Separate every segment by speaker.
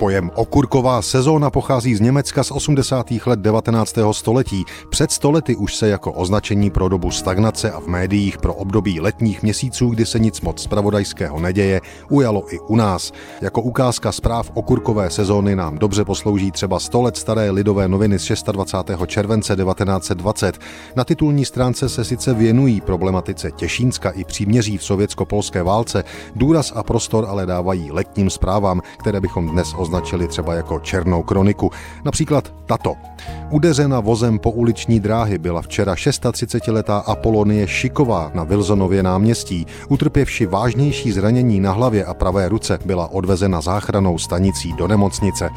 Speaker 1: Pojem okurková sezóna pochází z Německa z 80. let 19. století. Před stolety už se jako označení pro dobu stagnace a v médiích pro období letních měsíců, kdy se nic moc spravodajského neděje, ujalo i u nás. Jako ukázka zpráv okurkové sezóny nám dobře poslouží třeba 100 let staré lidové noviny z 26. července 1920. Na titulní stránce se sice věnují problematice Těšínska i příměří v sovětsko-polské válce, důraz a prostor ale dávají letním zprávám, které bychom dnes označili označili třeba jako černou kroniku. Například tato. Udeřena vozem po uliční dráhy byla včera 630-letá Apolonie Šiková na Wilsonově náměstí. Utrpěvši vážnější zranění na hlavě a pravé ruce byla odvezena záchranou stanicí do nemocnice.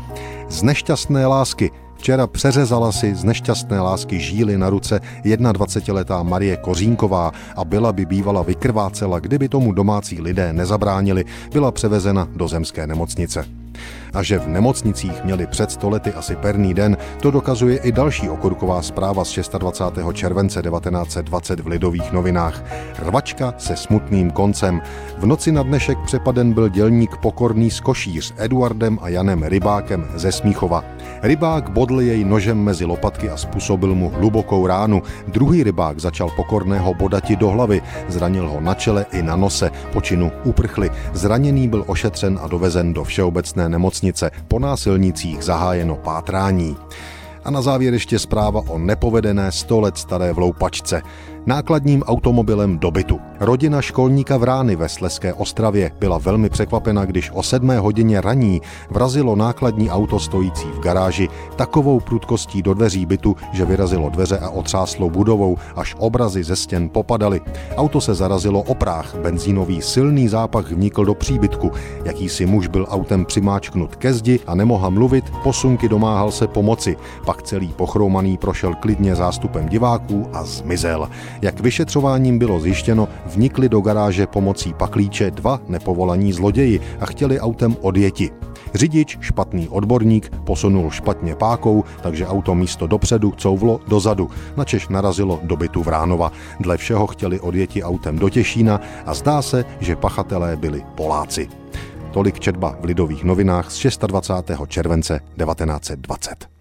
Speaker 1: Z nešťastné lásky Včera přeřezala si z nešťastné lásky žíly na ruce 21-letá Marie Kořínková a byla by bývala vykrvácela, kdyby tomu domácí lidé nezabránili, byla převezena do zemské nemocnice. A že v nemocnicích měli před stolety asi perný den, to dokazuje i další okurková zpráva z 26. července 1920 v Lidových novinách. Rvačka se smutným koncem. V noci na dnešek přepaden byl dělník pokorný z Košíř Eduardem a Janem Rybákem ze Smíchova. Rybák bodl jej nožem mezi lopatky a způsobil mu hlubokou ránu. Druhý rybák začal pokorného bodati do hlavy, zranil ho na čele i na nose, počinu uprchli. Zraněný byl ošetřen a dovezen do všeobecné nemocnice. Po násilnicích zahájeno pátrání. A na závěr ještě zpráva o nepovedené 100 let staré vloupačce nákladním automobilem do bytu. Rodina školníka v ve Sleské Ostravě byla velmi překvapena, když o sedmé hodině raní vrazilo nákladní auto stojící v garáži takovou prudkostí do dveří bytu, že vyrazilo dveře a otřáslo budovou, až obrazy ze stěn popadaly. Auto se zarazilo o práh, benzínový silný zápach vnikl do příbytku. Jakýsi muž byl autem přimáčknut ke zdi a nemohl mluvit, posunky domáhal se pomoci. Pak celý pochromaný prošel klidně zástupem diváků a zmizel. Jak vyšetřováním bylo zjištěno, vnikli do garáže pomocí paklíče dva nepovolaní zloději a chtěli autem odjeti. Řidič, špatný odborník, posunul špatně pákou, takže auto místo dopředu couvlo dozadu, načež narazilo do bytu Vránova. Dle všeho chtěli odjeti autem do Těšína a zdá se, že pachatelé byli Poláci. Tolik četba v Lidových novinách z 26. července 1920.